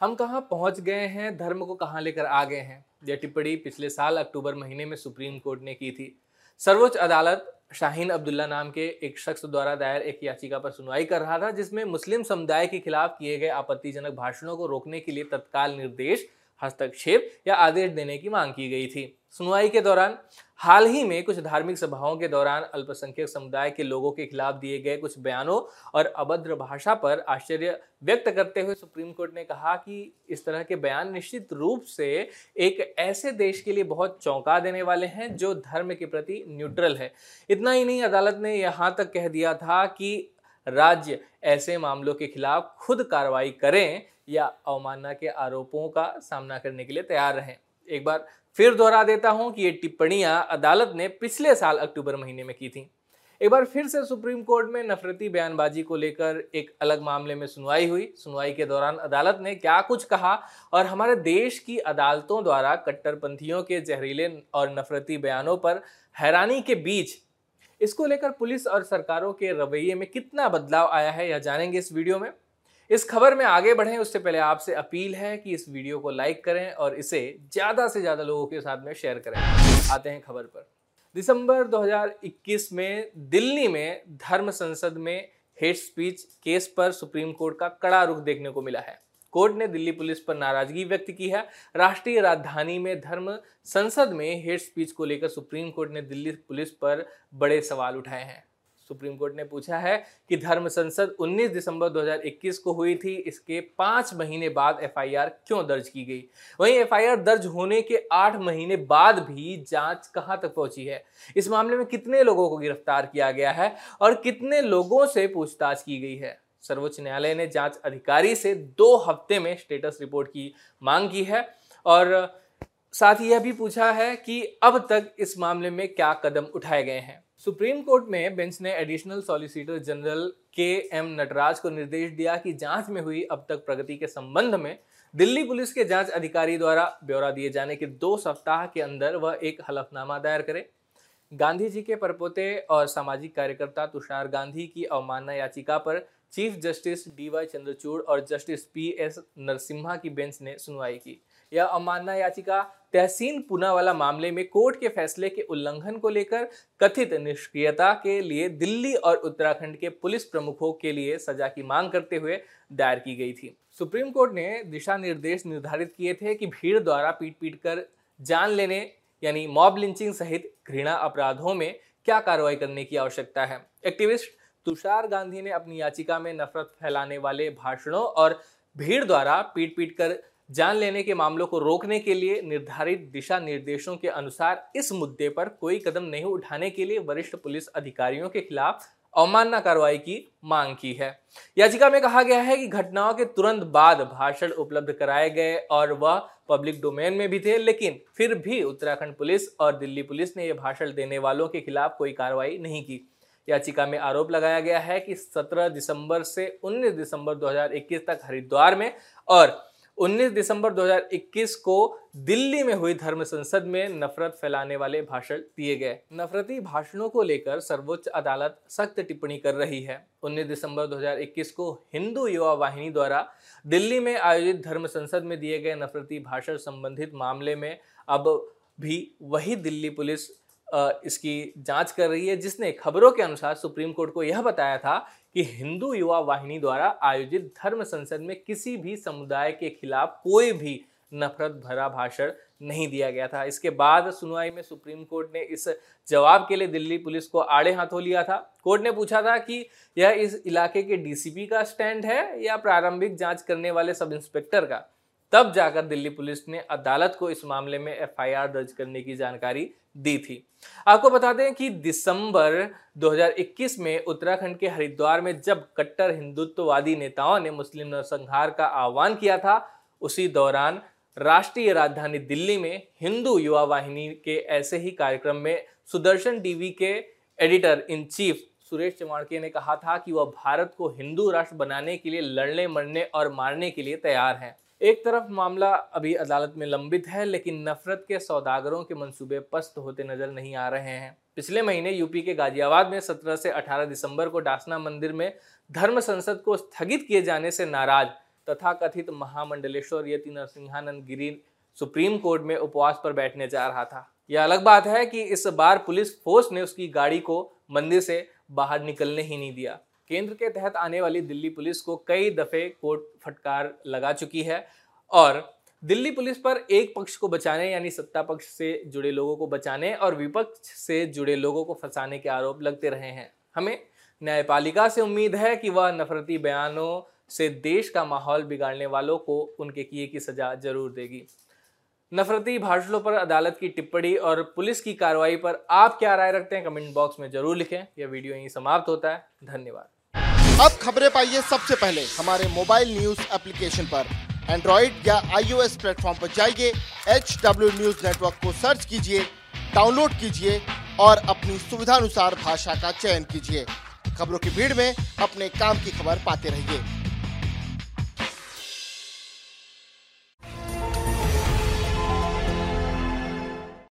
हम कहाँ पहुँच गए हैं, धर्म को कहाँ लेकर आ गए हैं? यह टिप्पणी पिछले साल अक्टूबर महीने में सुप्रीम कोर्ट ने की थी। सर्वोच्च अदालत शाहीन अब्दुल्ला नाम के एक शख्स द्वारा दायर एक याचिका पर सुनवाई कर रहा था, जिसमें मुस्लिम समुदाय के खिलाफ किए गए आपत्तिजनक भाषणों को रोकने के लिए तत्काल निर्देश हस्तक्षेप या आदेश देने की मांग की गई थी। सुनवाई के दौरान, हाल ही में कुछ धार्मिक सभाओं के दौरान अल्पसंख्यक समुदाय के लोगों के खिलाफ दिए गए कुछ बयानों और अभद्र भाषा पर आश्चर्य व्यक्त करते हुए सुप्रीम कोर्ट ने कहा कि इस तरह के बयान निश्चित रूप से एक ऐसे देश के लिए बहुत चौंका देने वाले हैं जो धर्म के प्रति न्यूट्रल है। इतना ही नहीं, अदालत ने यहाँ तक कह दिया था कि राज्य ऐसे मामलों के खिलाफ खुद कार्रवाई करें या अवमानना के आरोपों का सामना करने के लिए तैयार रहें। एक बार फिर दोहरा देता हूँ कि ये टिप्पणियाँ अदालत ने पिछले साल अक्टूबर महीने में की थी। एक बार फिर से सुप्रीम कोर्ट में नफरती बयानबाजी को लेकर एक अलग मामले में सुनवाई हुई। सुनवाई के दौरान अदालत ने क्या कुछ कहा और हमारे देश की अदालतों द्वारा कट्टरपंथियों के जहरीले और नफरती बयानों पर हैरानी के बीच इसको लेकर पुलिस और सरकारों के रवैये में कितना बदलाव आया है यह जानेंगे इस वीडियो में। इस खबर में आगे बढ़ें, उससे पहले आपसे अपील है कि इस वीडियो को लाइक करें और इसे ज़्यादा से ज़्यादा लोगों के साथ में शेयर करें। आते हैं खबर पर। दिसंबर 2021 में दिल्ली में धर्म संसद में हेट स्पीच केस पर सुप्रीम कोर्ट का कड़ा रुख देखने को मिला है। कोर्ट ने दिल्ली पुलिस पर नाराज़गी व्यक्त की है। राष्ट्रीय राजधानी में धर्म संसद में हेट स्पीच को लेकर सुप्रीम कोर्ट ने दिल्ली पुलिस पर बड़े सवाल उठाए हैं। सुप्रीम कोर्ट ने पूछा है कि धर्म संसद 19 दिसंबर 2021 को हुई थी, इसके पाँच महीने बाद एफआईआर क्यों दर्ज की गई? वहीं एफआईआर दर्ज होने के आठ महीने बाद भी जाँच कहाँ तक पहुँची है? इस मामले में कितने लोगों को गिरफ़्तार किया गया है और कितने लोगों से पूछताछ की गई है? सर्वोच्च न्यायालय ने जाँच अधिकारी से दो हफ़्ते में स्टेटस रिपोर्ट की मांग की है और साथ ही यह भी पूछा है कि अब तक इस मामले में क्या कदम उठाए गए हैं। सुप्रीम कोर्ट में बेंच ने additional solicitor general K M Nataraj को निर्देश दिया कि जाँच में हुई अब तक प्रगति के संबंध में दिल्ली पुलिस के जाँच अधिकारी द्वारा ब्यौरा दिए जाने के दो सप्ताह के अंदर वह एक हलफनामा दायर करे। गांधी जी के परपोते और सामाजिक कार्यकर्ता तुषार गांधी की अवमानना याचिका पर chief justice D Y Chandrachud और जस्टिस पी एस नरसिम्हा की बेंच ने सुनवाई की। यह अवमानना याचिका तहसीन पुनावाला मामले में कोर्ट के फैसले के उल्लंघन को लेकर कथित निष्क्रियता के लिए दिल्ली और उत्तराखंड के पुलिस प्रमुखों के लिए सजा की मांग करते हुए दायर की गई थी। सुप्रीम कोर्ट ने दिशा निर्देश निर्धारित किए थे कि भीड़ द्वारा पीट पीट कर जान लेने, यानी मॉब लिंचिंग सहित घृणा अपराधों में क्या कार्रवाई करने की आवश्यकता है। एक्टिविस्ट तुषार गांधी ने अपनी याचिका में नफरत फैलाने वाले भाषणों और भीड़ द्वारा पीट पीट कर जान लेने के मामलों को रोकने के लिए निर्धारित दिशा निर्देशों के अनुसार इस मुद्दे पर कोई कदम नहीं उठाने के लिए वरिष्ठ पुलिस अधिकारियों के खिलाफ अवमानना कार्रवाई की मांग की है। याचिका में कहा गया है कि घटनाओं के तुरंत बाद भाषण उपलब्ध कराए गए और वह पब्लिक डोमेन में भी थे, लेकिन फिर भी उत्तराखंड पुलिस और दिल्ली पुलिस ने यह भाषण देने वालों के खिलाफ कोई कार्रवाई नहीं की। याचिका में आरोप लगाया गया है कि 17 दिसंबर से 19 दिसंबर 2021 तक हरिद्वार में और 19 दिसंबर 2021 को दिल्ली में हुई धर्म संसद में नफरत फैलाने वाले भाषण दिए गए। नफरती भाषणों को लेकर सर्वोच्च अदालत सख्त टिप्पणी कर रही है। 19 दिसंबर 2021 को हिंदू युवा वाहिनी द्वारा दिल्ली में आयोजित धर्म संसद में दिए गए नफरती भाषण संबंधित मामले में अब भी वही दिल्ली पुलिस इसकी जाँच कर रही है, जिसने खबरों के अनुसार सुप्रीम कोर्ट को यह बताया था कि हिंदू युवा वाहिनी द्वारा आयोजित धर्म संसद में किसी भी समुदाय के खिलाफ कोई भी नफरत भरा भाषण नहीं दिया गया था। इसके बाद सुनवाई में सुप्रीम कोर्ट ने इस जवाब के लिए दिल्ली पुलिस को आड़े हाथों लिया था। कोर्ट ने पूछा था कि यह इस इलाके के डीसीपी का स्टैंड है या प्रारंभिक जाँच करने वाले सब इंस्पेक्टर का? तब जाकर दिल्ली पुलिस ने अदालत को इस मामले में एफआईआर दर्ज करने की जानकारी दी थी। आपको बता दें कि दिसंबर 2021 में उत्तराखंड के हरिद्वार में जब कट्टर हिंदुत्ववादी नेताओं ने मुस्लिम नरसंहार का आह्वान किया था, उसी दौरान राष्ट्रीय राजधानी दिल्ली में हिंदू युवा वाहिनी के ऐसे ही कार्यक्रम में सुदर्शन टीवी के editor in chief Suresh Chavhanke ने कहा था कि वह भारत को हिंदू राष्ट्र बनाने के लिए लड़ने, मरने और मारने के लिए तैयार हैं। एक तरफ़ मामला अभी अदालत में लंबित है, लेकिन नफरत के सौदागरों के मंसूबे पस्त होते नज़र नहीं आ रहे हैं। पिछले महीने यूपी के गाजियाबाद में 17 से 18 दिसंबर को डासना मंदिर में धर्म संसद को स्थगित किए जाने से नाराज़, तथाकथित महामंडलेश्वर यति नरसिंहानंद गिरी सुप्रीम कोर्ट में उपवास पर बैठने जा रहा था। यह अलग बात है कि इस बार पुलिस फोर्स ने उसकी गाड़ी को मंदिर से बाहर निकलने ही नहीं दिया। केंद्र के तहत आने वाली दिल्ली पुलिस को कई दफे कोर्ट फटकार लगा चुकी है और दिल्ली पुलिस पर एक पक्ष को बचाने, यानी सत्ता पक्ष से जुड़े लोगों को बचाने और विपक्ष से जुड़े लोगों को फंसाने के आरोप लगते रहे हैं। हमें न्यायपालिका से उम्मीद है कि वह नफरती बयानों से देश का माहौल बिगाड़ने वालों को उनके किए की सजा ज़रूर देगी। नफरती भाषणों पर अदालत की टिप्पणी और पुलिस की कार्रवाई पर आप क्या राय रखते हैं, कमेंट बॉक्स में ज़रूर लिखें। यह वीडियो यहीं समाप्त होता है। धन्यवाद। अब खबरें पाइए सबसे पहले। हमारे मोबाइल न्यूज़ एप्लीकेशन पर। एंड्रॉइड या आईओएस प्लेटफॉर्म पर जाइए एच डब्ल्यू न्यूज़ नेटवर्क को सर्च कीजिए, डाउनलोड कीजिए और अपनी सुविधानुसार भाषा का चयन कीजिए। खबरों की भीड़ में अपने काम की खबर पाते रहिए।